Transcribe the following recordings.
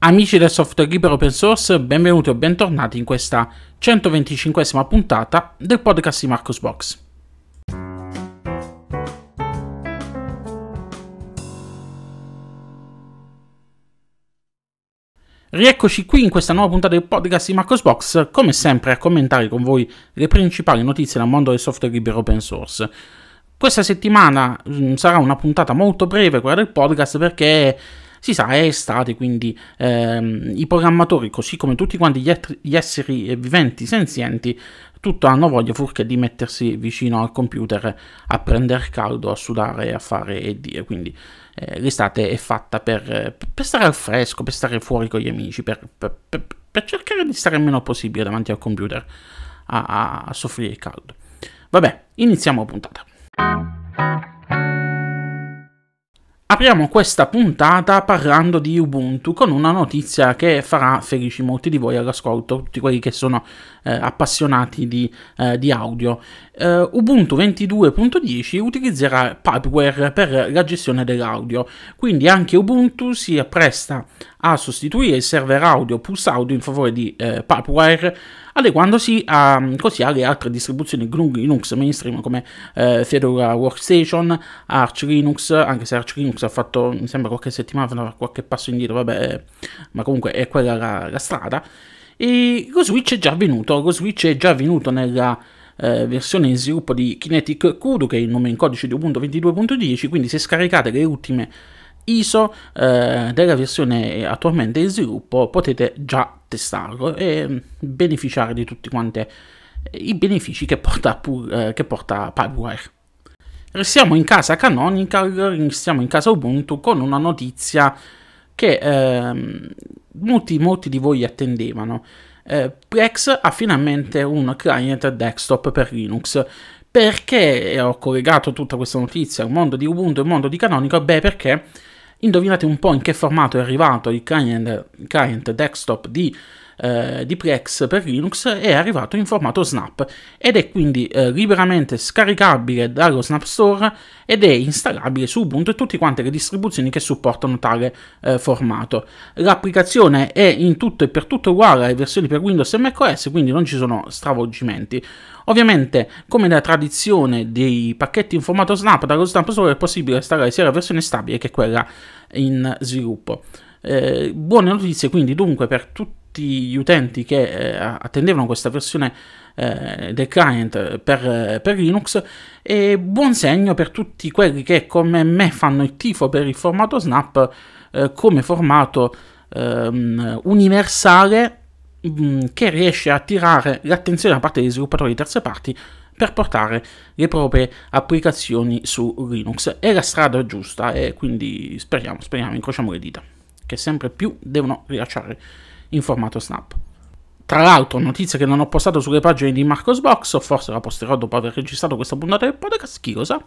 Amici del software libero open source, benvenuti o bentornati in questa 125esima puntata del podcast di Marcos Box. Rieccoci qui in questa nuova puntata del podcast di Marcos Box, come sempre a commentare con voi le principali notizie dal mondo del software libero open source. Questa settimana mm, sarà una puntata molto breve, quella del podcast, perché si sa, è estate, quindi ehm, i programmatori, così come tutti quanti gli, et- gli esseri viventi senzienti, tutto hanno voglia furché di mettersi vicino al computer a prendere caldo, a sudare, a fare e dire. Quindi eh, l'estate è fatta per, per, stare al fresco, per stare fuori con gli amici, per, per, per cercare di stare il meno possibile davanti al computer a, a, a soffrire il caldo. Vabbè, iniziamo la puntata. Apriamo questa puntata parlando di Ubuntu con una notizia che farà felici molti di voi all'ascolto, tutti quelli che sono eh, appassionati di, eh, di audio. Uh, Ubuntu 22.10 utilizzerà Pipeware per la gestione dell'audio, quindi anche Ubuntu si appresta a sostituire il server audio Pulse Audio in favore di uh, Pipeware, adeguandosi a, così alle altre distribuzioni GNU Linux mainstream come uh, Fedora Workstation, Arch Linux, anche se Arch Linux ha fatto, mi sembra qualche settimana fa qualche passo indietro, vabbè, ma comunque è quella la, la strada. E lo switch è già avvenuto, lo switch è già avvenuto nella eh, versione in sviluppo di Kinetic Kudu, che è il nome in codice di Ubuntu 22.10, quindi se scaricate le ultime ISO eh, della versione attualmente in sviluppo potete già testarlo e beneficiare di tutti quanti i benefici che porta, pur, eh, che porta Pipewire. Restiamo in casa Canonical, restiamo in casa Ubuntu con una notizia che eh, molti, molti di voi attendevano eh, Plex ha finalmente un client desktop per Linux. Perché ho collegato tutta questa notizia al mondo di Ubuntu e al mondo di Canonical? Beh, perché indovinate un po' in che formato è arrivato il client, client desktop di eh, di Plex per Linux è arrivato in formato Snap ed è quindi eh, liberamente scaricabile dallo Snap Store ed è installabile su Ubuntu e tutte quante le distribuzioni che supportano tale eh, formato. L'applicazione è in tutto e per tutto uguale alle versioni per Windows e macOS, quindi non ci sono stravolgimenti. Ovviamente, come nella tradizione dei pacchetti in formato Snap, dallo Snap Store è possibile installare sia la versione stabile che quella in sviluppo. Eh, buone notizie quindi dunque per tutti tutti gli utenti che eh, attendevano questa versione eh, del client per, per, Linux e buon segno per tutti quelli che come me fanno il tifo per il formato Snap eh, come formato ehm, universale mh, mm, che riesce a attirare l'attenzione da parte degli sviluppatori di terze parti per portare le proprie applicazioni su Linux. È la strada giusta e quindi speriamo, speriamo, incrociamo le dita, che sempre più devono rilasciare in formato snap. Tra l'altro, notizia che non ho postato sulle pagine di Marcos Box, o forse la posterò dopo aver registrato questa puntata del podcast, chi lo sa,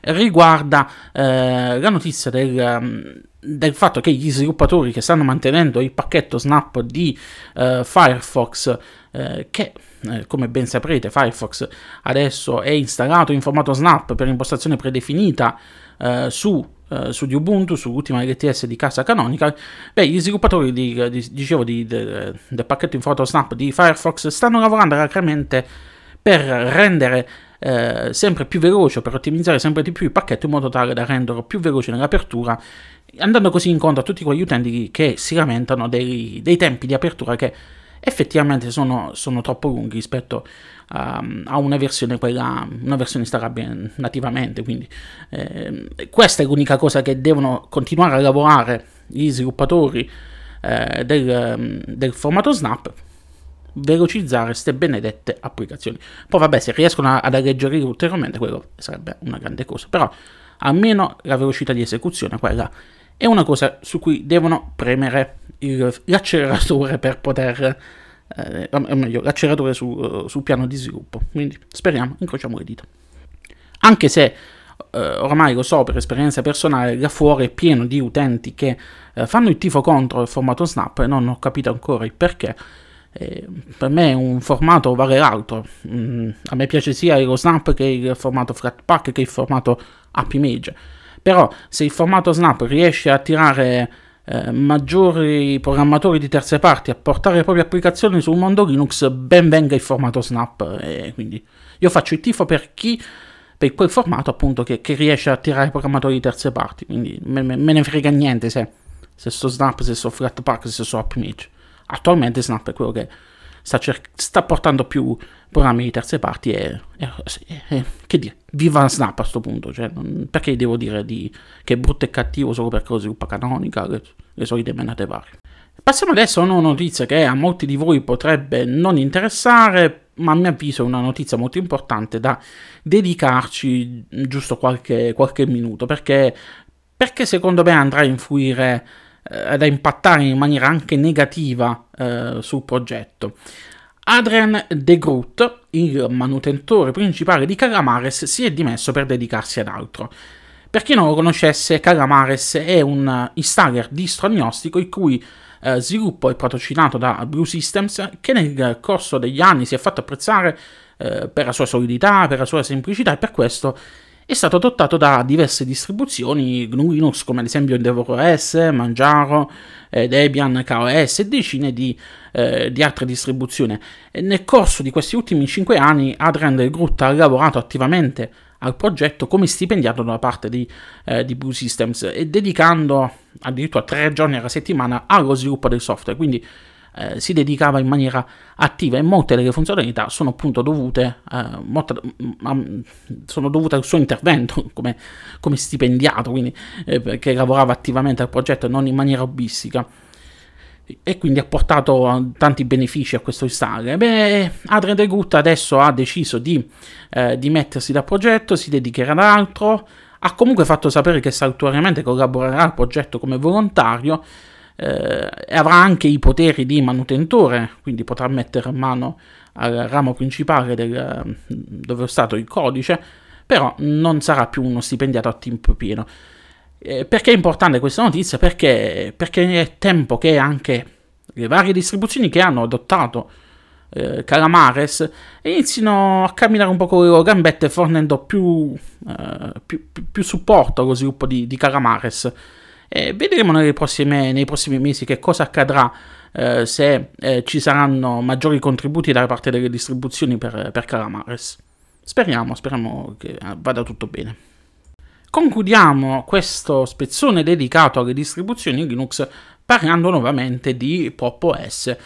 riguarda eh, la notizia del, um, del, fatto che gli sviluppatori che stanno mantenendo il pacchetto Snap di eh, Firefox, eh, che eh, come ben saprete Firefox adesso è installato in formato Snap per impostazione predefinita eh, su Uh, su di Ubuntu, sull'ultima LTS di casa Canonical, beh, gli sviluppatori di, di, dicevo, di, de, del pacchetto in foto snap di Firefox stanno lavorando alacremente per rendere eh, sempre più veloce, per ottimizzare sempre di più il pacchetto in modo tale da renderlo più veloce nell'apertura, andando così incontro a tutti quegli utenti che si lamentano dei, dei tempi di apertura che effettivamente sono, sono troppo lunghi rispetto a, a una versione, quella, una versione installabile nativamente. Quindi eh, questa è l'unica cosa che devono continuare a lavorare gli sviluppatori eh, del, del formato Snap velocizzare queste benedette applicazioni. Poi vabbè, se riescono ad alleggerire ulteriormente, quello sarebbe una grande cosa. Però almeno la velocità di esecuzione, quella è una cosa su cui devono premere il, l'acceleratore per poter eh, meglio, l'acceleratore su, sul piano di sviluppo. Quindi speriamo, incrociamo le dita. Anche se eh, ormai lo so per esperienza personale, là fuori è pieno di utenti che eh, fanno il tifo contro il formato Snap e non ho capito ancora il perché. Eh, per me un formato vale l'altro. Mm, a me piace sia lo Snap che il formato Flatpak che il formato AppImage. Però se il formato Snap riesce a tirare eh, maggiori programmatori di terze parti a portare le proprie applicazioni sul mondo Linux, ben venga il formato Snap. E quindi io faccio il tifo per chi per quel formato appunto che, che riesce a attirare programmatori di terze parti. Quindi me, me, me ne frega niente se, se so Snap, se so Flatpak, se so AppMage. Attualmente Snap è quello che sta, cer- sta portando più programmi di terze parti e, e, e, che dire, viva Snap a questo punto, cioè, non, perché devo dire di, che è brutto e cattivo solo perché lo sviluppa Canonica, le, le solite menate varie. Passiamo adesso a una notizia che a molti di voi potrebbe non interessare, ma a mio avviso è una notizia molto importante da dedicarci giusto qualche, qualche minuto, perché, perché secondo me andrà a influire eh, da impattare in maniera anche negativa eh, sul progetto. Adrian De Groot, il manutentore principale di Calamares, si è dimesso per dedicarsi ad altro. Per chi non lo conoscesse, Calamares è un installer distro agnostico il cui eh, sviluppo è patrocinato da Blue Systems che nel corso degli anni si è fatto apprezzare eh, per la sua solidità, per la sua semplicità e per questo è stato adottato da diverse distribuzioni GNU Linux come ad esempio Endeavor OS, Manjaro, eh, Debian, KOS e decine di, eh, di altre distribuzioni. E nel corso di questi ultimi 5 anni Adrian Del Groot ha lavorato attivamente al progetto come stipendiato da parte di, eh, di Blue Systems e dedicando addirittura 3 giorni alla settimana allo sviluppo del software. Quindi eh, si dedicava in maniera attiva e molte delle funzionalità sono appunto dovute, eh, molte, mm, sono dovute al suo intervento come, come stipendiato, quindi eh, perché lavorava attivamente al progetto e non in maniera hobbistica e quindi ha portato tanti benefici a questo installer. Beh, Adrian De Gut adesso ha deciso di, eh, di mettersi dal progetto, si dedicherà ad altro, ha comunque fatto sapere che saltuariamente collaborerà al progetto come volontario eh, avrà anche i poteri di manutentore, quindi potrà mettere mano al ramo principale del, dove è stato il codice, però non sarà più uno stipendiato a tempo pieno. Eh, perché è importante questa notizia? Perché, perché, è tempo che anche le varie distribuzioni che hanno adottato eh, Calamares inizino a camminare un po' con le loro gambette fornendo più, eh, più, più supporto allo sviluppo di, di Calamares e vedremo prossime, nei prossimi mesi che cosa accadrà eh, se eh, ci saranno maggiori contributi da parte delle distribuzioni per, per Calamares. Speriamo, speriamo che eh, vada tutto bene. Concludiamo questo spezzone dedicato alle distribuzioni Linux parlando nuovamente di Pop OS.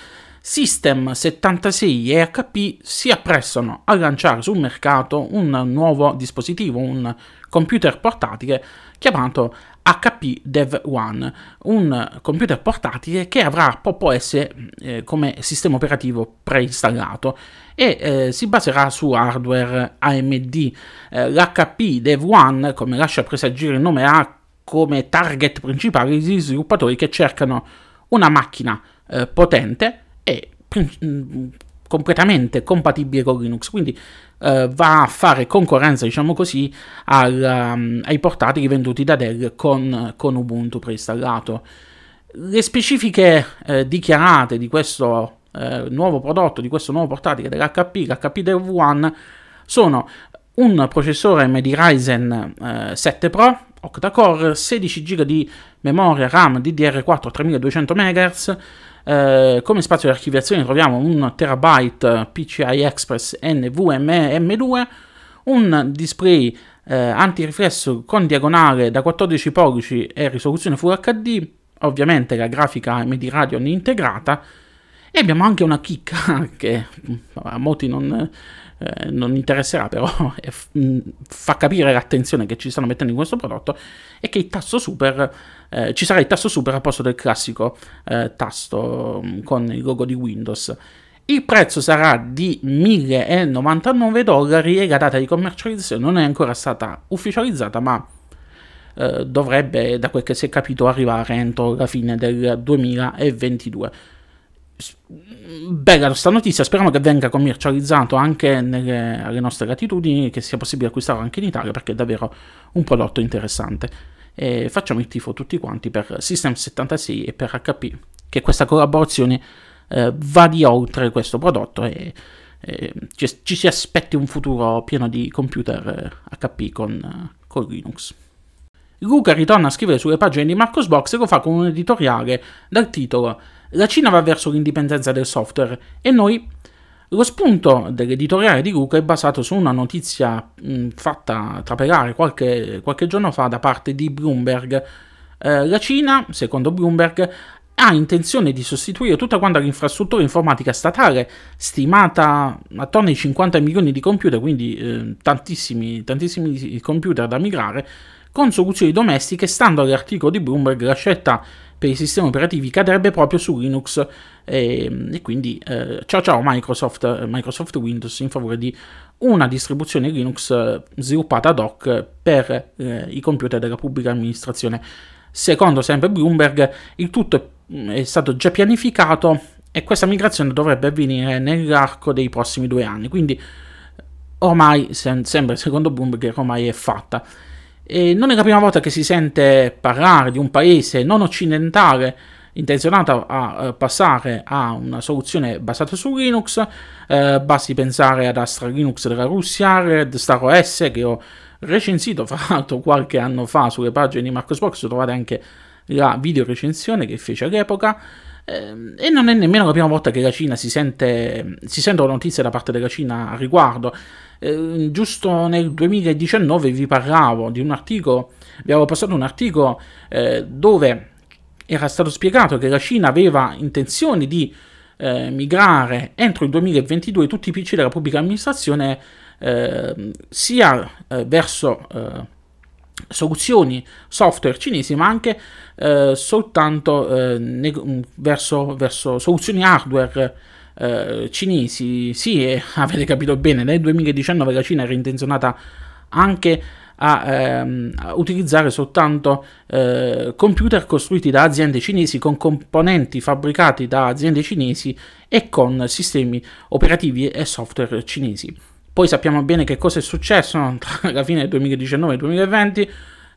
System 76 e HP si apprestano a lanciare sul mercato un nuovo dispositivo, un computer portatile chiamato HP Dev One, un computer portatile che avrà Pop OS eh, come sistema operativo preinstallato e eh, si baserà su hardware AMD. Eh, L'HP Dev One, come lascia presagire il nome, ha come target principale gli sviluppatori che cercano una macchina eh, potente e completamente compatibile con Linux, quindi uh, va a fare concorrenza, diciamo così, al, um, ai portatili venduti da Dell con, con Ubuntu preinstallato. Le specifiche uh, dichiarate di questo uh, nuovo prodotto, di questo nuovo portatile dell'HP, l'HP Dev One, sono un processore AMD Ryzen 7 Pro, octa-core, 16 GB di memoria RAM DDR4 3200 MHz, eh, come spazio di archiviazione troviamo un terabyte PCI Express NVMe M2, un display eh, antiriflesso con diagonale da 14 pollici e risoluzione Full HD, ovviamente la grafica AMD Radeon integrata, e abbiamo anche una chicca che a molti non, eh, non interesserà, però mm, fa capire l'attenzione che ci stanno mettendo in questo prodotto, è che il tasto super, eh, ci sarà il tasto super al posto del classico eh, tasto mm, con il logo di Windows. Il prezzo sarà di 1099 dollari e la data di commercializzazione non è ancora stata ufficializzata, ma eh, dovrebbe, da quel che si è capito, arrivare entro la fine del 2022 bella questa notizia, speriamo che venga commercializzato anche nelle, alle nostre latitudini, che sia possibile acquistarlo anche in Italia perché è davvero un prodotto interessante. E facciamo il tifo tutti quanti per System 76 e per HP, che questa collaborazione eh, va di oltre questo prodotto e, e ci, ci, si aspetti un futuro pieno di computer eh, HP con, con Linux. Luca ritorna a scrivere sulle pagine di Marcosbox e lo fa con un editoriale dal titolo La Cina va verso l'indipendenza del software e noi lo spunto dell'editoriale di Luca è basato su una notizia mh, fatta trapelare qualche, qualche, giorno fa da parte di Bloomberg. Eh, la Cina, secondo Bloomberg, ha intenzione di sostituire tutta quanta l'infrastruttura informatica statale, stimata attorno ai 50 milioni di computer, quindi eh, tantissimi, tantissimi computer da migrare, con soluzioni domestiche, stando all'articolo di Bloomberg, la scelta per i sistemi operativi cadrebbe proprio su Linux e, e quindi eh, ciao ciao Microsoft, Microsoft, Windows in favore di una distribuzione Linux eh, sviluppata ad hoc per eh, i computer della pubblica amministrazione. Secondo sempre Bloomberg, il tutto è, mm, stato già pianificato e questa migrazione dovrebbe avvenire nell'arco dei prossimi due anni, quindi ormai, sempre secondo Bloomberg, ormai è fatta. E non è la prima volta che si sente parlare di un paese non occidentale intenzionato a, passare a una soluzione basata su Linux. Eh, basti pensare ad Astra Linux della Russia, Red Star OS che ho recensito fra l'altro qualche anno fa sulle pagine di Marcosbox. Trovate anche la video recensione che fece all'epoca. Eh, e non è nemmeno la prima volta che la Cina si sente, si sentono notizie da parte della Cina a riguardo. Eh, giusto nel 2019 vi parlavo di un articolo, vi avevo passato un articolo eh, dove era stato spiegato che la Cina aveva intenzione di eh, migrare entro il 2022 tutti i PC della pubblica amministrazione eh, sia eh, verso soluzioni software cinesi ma anche soltanto ne- verso, verso soluzioni hardware eh, cinesi, sì, eh, avete capito bene, nel 2019 la Cina era intenzionata anche a, ehm, a utilizzare soltanto eh, computer costruiti da aziende cinesi con componenti fabbricati da aziende cinesi e con sistemi operativi e software cinesi. Poi sappiamo bene che cosa è successo tra la fine del 2019 e il 2020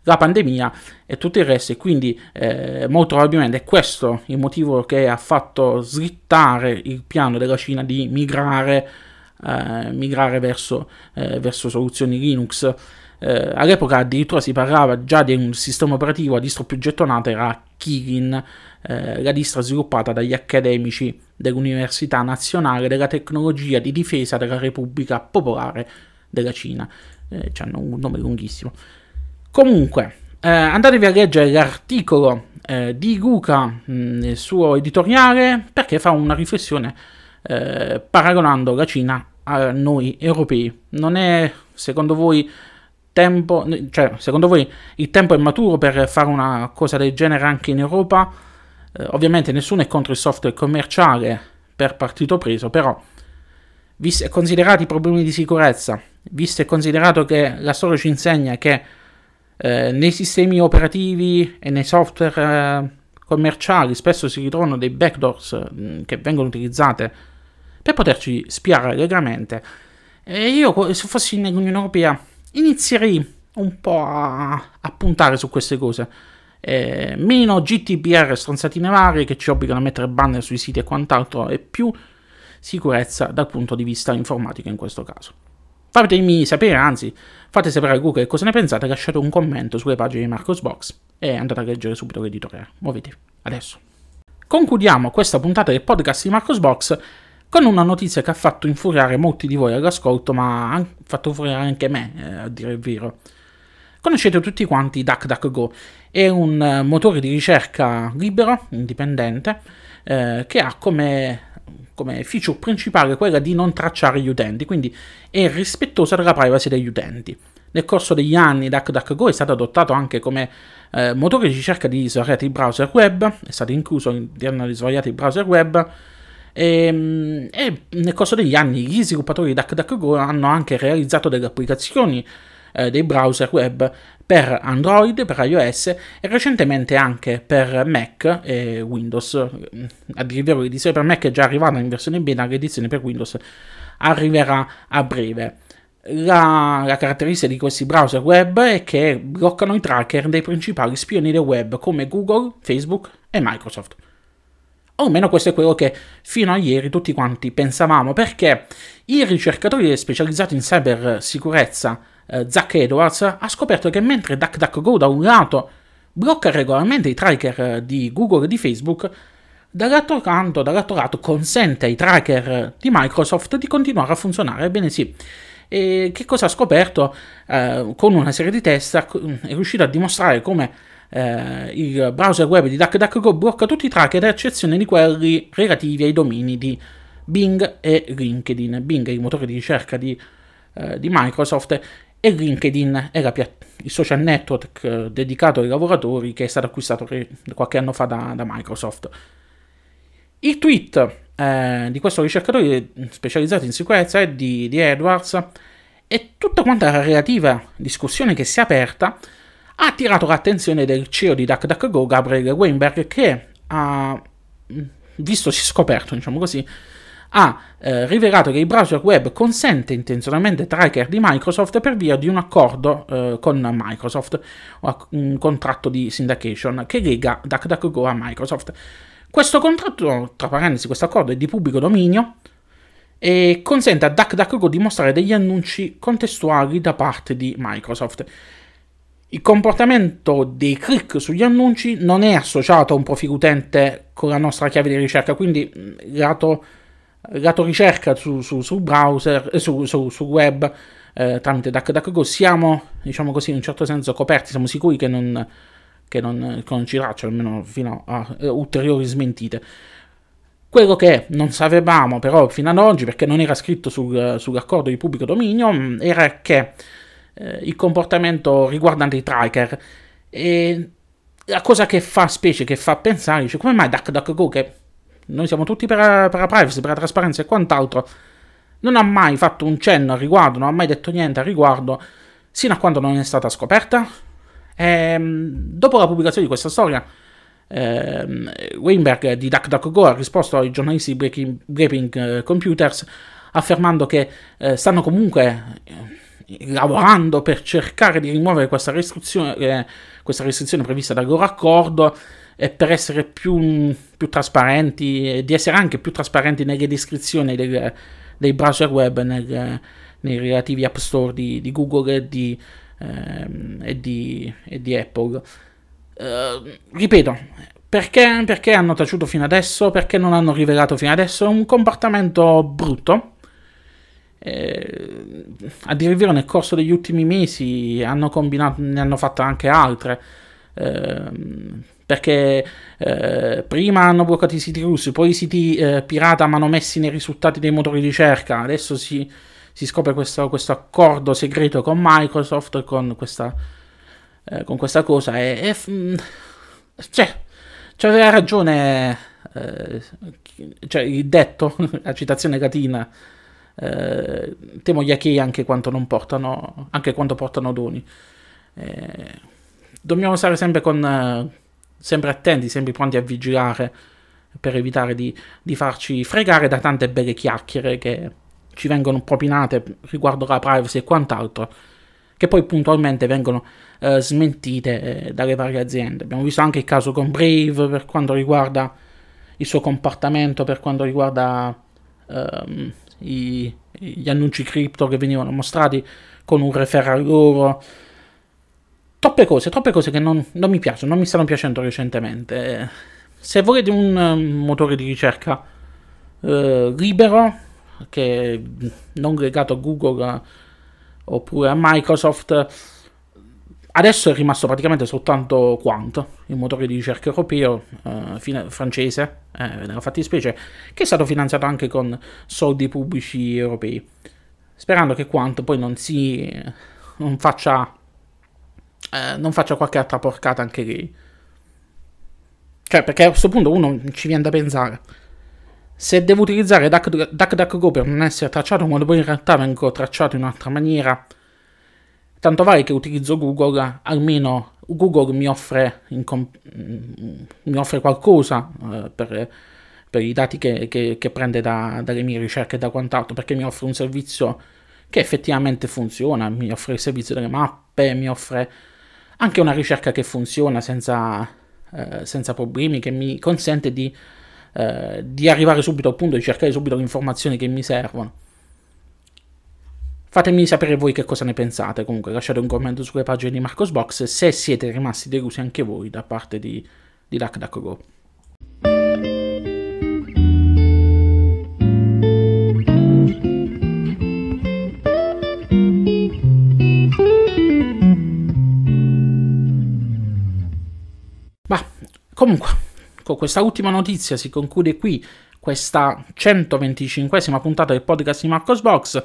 la pandemia e tutto il resto e quindi eh, molto probabilmente è questo il motivo che ha fatto slittare il piano della Cina di migrare, eh, migrare verso, eh, verso, soluzioni Linux. Eh, all'epoca addirittura si parlava già di un sistema operativo, la distro più gettonata era Kirin, eh, la distro sviluppata dagli accademici dell'Università Nazionale della Tecnologia di Difesa della Repubblica Popolare della Cina. Eh, hanno un nome lunghissimo. Comunque, eh, andatevi a leggere l'articolo eh, di Luca mh, nel suo editoriale perché fa una riflessione eh, paragonando la Cina a noi europei. Non è, secondo voi, tempo, cioè, secondo voi il tempo è maturo per fare una cosa del genere anche in Europa? Eh, ovviamente nessuno è contro il software commerciale per partito preso, però visto e considerati i problemi di sicurezza, visto e considerato che la storia ci insegna che eh, nei sistemi operativi e nei software eh, commerciali spesso si ritrovano dei backdoors mh, mm, che vengono utilizzate per poterci spiare allegramente. E io, se fossi nell'Unione Europea, inizierei un po' a, a puntare su queste cose. Eh, meno GTPR stronzatine varie che ci obbligano a mettere banner sui siti e quant'altro e più sicurezza dal punto di vista informatico in questo caso. Fatemi sapere, anzi, fate sapere a Google cosa ne pensate, lasciate un commento sulle pagine di Marcosbox e andate a leggere subito l'editoriale. Muovetevi, adesso. Concludiamo questa puntata del podcast di Marcosbox con una notizia che ha fatto infuriare molti di voi all'ascolto, ma ha fatto infuriare anche me, eh, a dire il vero. Conoscete tutti quanti DuckDuckGo, è un eh, motore di ricerca libero, indipendente, eh, che ha come come feature principale quella di non tracciare gli utenti, quindi è rispettosa della privacy degli utenti. Nel corso degli anni DuckDuckGo è stato adottato anche come eh, motore di ricerca di svariati browser web, è stato incluso all'interno di svariati browser web e, ehm, e, nel corso degli anni gli sviluppatori di DuckDuckGo hanno anche realizzato delle applicazioni eh, dei browser web per Android, per iOS e recentemente anche per Mac e Windows. A dire il vero, l'edizione per Mac è già arrivata in versione beta, l'edizione per Windows arriverà a breve. La, la, caratteristica di questi browser web è che bloccano i tracker dei principali spioni del web come Google, Facebook e Microsoft. O almeno questo è quello che fino a ieri tutti quanti pensavamo, perché i ricercatori specializzati in cybersicurezza eh, Zach Edwards, ha scoperto che mentre DuckDuckGo da un lato blocca regolarmente i tracker di Google e di Facebook, dall'altro canto, dall'altro lato consente ai tracker di Microsoft di continuare a funzionare. Ebbene sì. E che cosa ha scoperto? Eh, con una serie di test è riuscito a dimostrare come eh, il browser web di DuckDuckGo blocca tutti i tracker, ad eccezione di quelli relativi ai domini di Bing e LinkedIn. Bing è il motore di ricerca di, eh, di Microsoft e LinkedIn è la, il social network eh, dedicato ai lavoratori che è stato acquistato qualche anno fa da, da Microsoft. Il tweet eh, di questo ricercatore specializzato in sicurezza di, di Edwards e tutta quanta la relativa discussione che si è aperta ha attirato l'attenzione del CEO di DuckDuckGo, Gabriel Weinberg, che ha vistosi scoperto, diciamo così, ha eh, rivelato che il browser web consente intenzionalmente tracker di Microsoft per via di un accordo eh, con Microsoft, un contratto di syndication che lega DuckDuckGo a Microsoft. Questo contratto, tra parentesi, questo accordo è di pubblico dominio e consente a DuckDuckGo di mostrare degli annunci contestuali da parte di Microsoft. Il comportamento dei click sugli annunci non è associato a un profilo utente con la nostra chiave di ricerca, quindi lato, lato ricerca su, su, su browser, eh, su, su, web eh, tramite DuckDuckGo siamo, diciamo così, in un certo senso coperti, siamo sicuri che non, che non, che non ci traccia, almeno fino a uh, ulteriori smentite. Quello che non sapevamo però fino ad oggi, perché non era scritto sul, sull'accordo di pubblico dominio, mm, era che eh, il comportamento riguardante i tracker. E la cosa che fa specie, che fa pensare, dice come mai DuckDuckGo, che noi siamo tutti per, per la privacy, per la trasparenza e quant'altro, non ha mai fatto un cenno al riguardo, non ha mai detto niente al riguardo, sino a quando non è stata scoperta? E, ehm, dopo la pubblicazione di questa storia, eh, Weinberg di DuckDuckGo ha risposto ai giornalisti Breaking, Breaking uh, Computers affermando che eh, stanno comunque eh, lavorando per cercare di rimuovere questa restrizione, eh, questa restrizione prevista dal loro accordo e per essere più, più trasparenti di essere anche più trasparenti nelle descrizioni del, dei browser web nel, nei relativi app store di, di Google e di, ehm, e, di, e di, Apple. Uh, ripeto, perché, perché hanno taciuto fino adesso? Perché non hanno rivelato fino adesso? È un comportamento brutto. Eh, a dire il vero, nel corso degli ultimi mesi hanno combinato, ne hanno fatte anche altre. Eh, perché eh, prima hanno bloccato i siti russi, poi i siti eh, pirata manomessi nei risultati dei motori di ricerca, adesso si, si scopre questo, questo, accordo segreto con Microsoft, con questa, eh, con questa cosa, e, e mm, cioè, c'aveva ragione, eh, cioè il detto, la citazione latina, eh, temo gli achei anche quando non portano, anche quando portano doni. Eh, dobbiamo stare sempre con, sempre attenti, sempre pronti a vigilare per evitare di, di farci fregare da tante belle chiacchiere che ci vengono propinate riguardo la privacy e quant'altro, che poi puntualmente vengono eh, smentite eh, dalle varie aziende. Abbiamo visto anche il caso con Brave per quanto riguarda il suo comportamento, per quanto riguarda ehm, i, gli annunci cripto che venivano mostrati con un referral loro. Troppe cose, troppe cose che non, non mi piacciono, non mi stanno piacendo recentemente. Se volete un um, motore di ricerca uh, libero, che non legato a Google uh, oppure a Microsoft, adesso è rimasto praticamente soltanto Quant, il motore di ricerca europeo uh, fine, francese, eh, nella fattispecie, che è stato finanziato anche con soldi pubblici europei. Sperando che Quant poi non si non faccia, eh, non faccia qualche altra porcata anche lei. Cioè, perché a questo punto uno ci viene da pensare. Se devo utilizzare DuckDuckGo per non essere tracciato, quando poi in realtà vengo tracciato in un'altra maniera, tanto vale che utilizzo Google, almeno Google mi offre, comp- mi offre qualcosa uh, per, per, i dati che, che, che prende da, dalle mie ricerche e da quant'altro, perché mi offre un servizio che effettivamente funziona, mi offre il servizio delle mappe, mi offre anche una ricerca che funziona senza eh, senza problemi, che mi consente di, eh, di arrivare subito al punto di cercare subito le informazioni che mi servono. Fatemi sapere voi che cosa ne pensate. Comunque, lasciate un commento sulle pagine di Marcosbox se siete rimasti delusi anche voi da parte di, di DuckDuckGo. Ma comunque, con questa ultima notizia si conclude qui questa 125esima puntata del podcast di Marcosbox.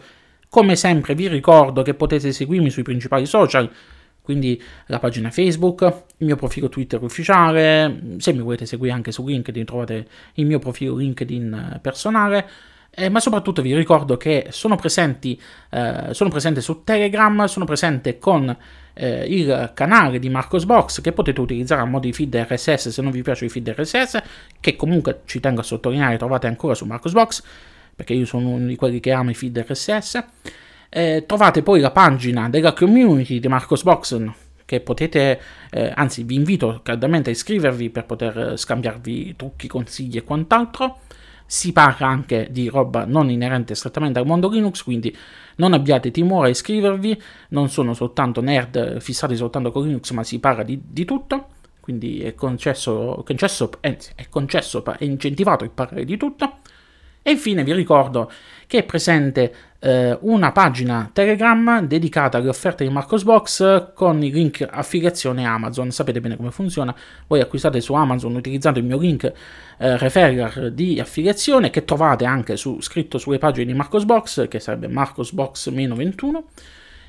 Come sempre vi ricordo che potete seguirmi sui principali social, quindi la pagina Facebook, il mio profilo Twitter ufficiale, se mi volete seguire anche su LinkedIn trovate il mio profilo LinkedIn personale, eh, ma soprattutto vi ricordo che sono presenti, eh, sono presente su Telegram, sono presente con eh, il canale di Marcosbox che potete utilizzare a modo di feed RSS se non vi piace il feed RSS, che comunque ci tengo a sottolineare trovate ancora su Marcosbox perché io sono uno di quelli che ama i feed RSS. Eh, trovate poi la pagina della community di Marcosbox che potete, eh, anzi vi invito caldamente a iscrivervi per poter eh, scambiarvi trucchi, consigli e quant'altro. Si parla anche di roba non inerente strettamente al mondo Linux, quindi non abbiate timore a iscrivervi, non sono soltanto nerd fissati soltanto con Linux, ma si parla di, di tutto, quindi è concesso, concesso, anzi, è concesso, è incentivato il parlare di tutto. E infine vi ricordo che è presente eh, una pagina Telegram dedicata alle offerte di Marcosbox con il link affiliazione Amazon. Sapete bene come funziona. Voi acquistate su Amazon utilizzando il mio link eh, referral di affiliazione che trovate anche su, scritto sulle pagine di Marcosbox, che sarebbe Marcosbox-21.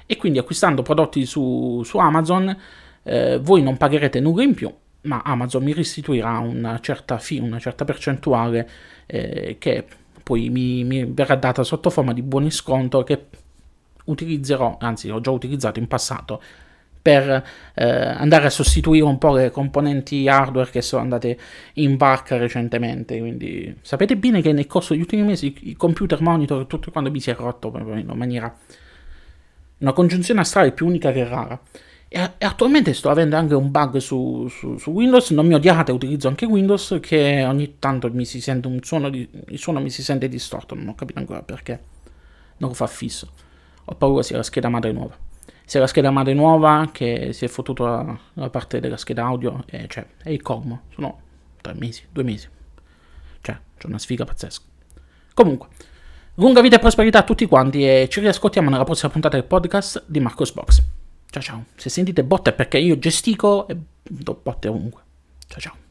E quindi acquistando prodotti su, su Amazon eh, voi non pagherete nulla in più, ma Amazon mi restituirà una certa fee, una certa percentuale eh, che poi mi, mi verrà data sotto forma di buoni sconto che utilizzerò, anzi ho già utilizzato in passato per eh, andare a sostituire un po' le componenti hardware che sono andate in barca recentemente. Quindi sapete bene che nel corso degli ultimi mesi i computer monitor tutto quando mi si è rotto in maniera una congiunzione astrale più unica che rara. E, e attualmente sto avendo anche un bug su, su, su, Windows, non mi odiate, utilizzo anche Windows, che ogni tanto mi si sente un suono, di, il suono mi si sente distorto, non ho capito ancora perché. Non lo fa fisso. Ho paura sia la scheda madre nuova. Se la scheda madre nuova che si è fottuta la, la parte della scheda audio, è, cioè, è il colmo. Sono tre mesi, due mesi. Cioè, c'è una sfiga pazzesca. Comunque, lunga vita e prosperità a tutti quanti e ci riascoltiamo nella prossima puntata del podcast di Marcos Box. Ciao ciao. Se sentite botte è perché io gestico e do botte ovunque. Ciao ciao.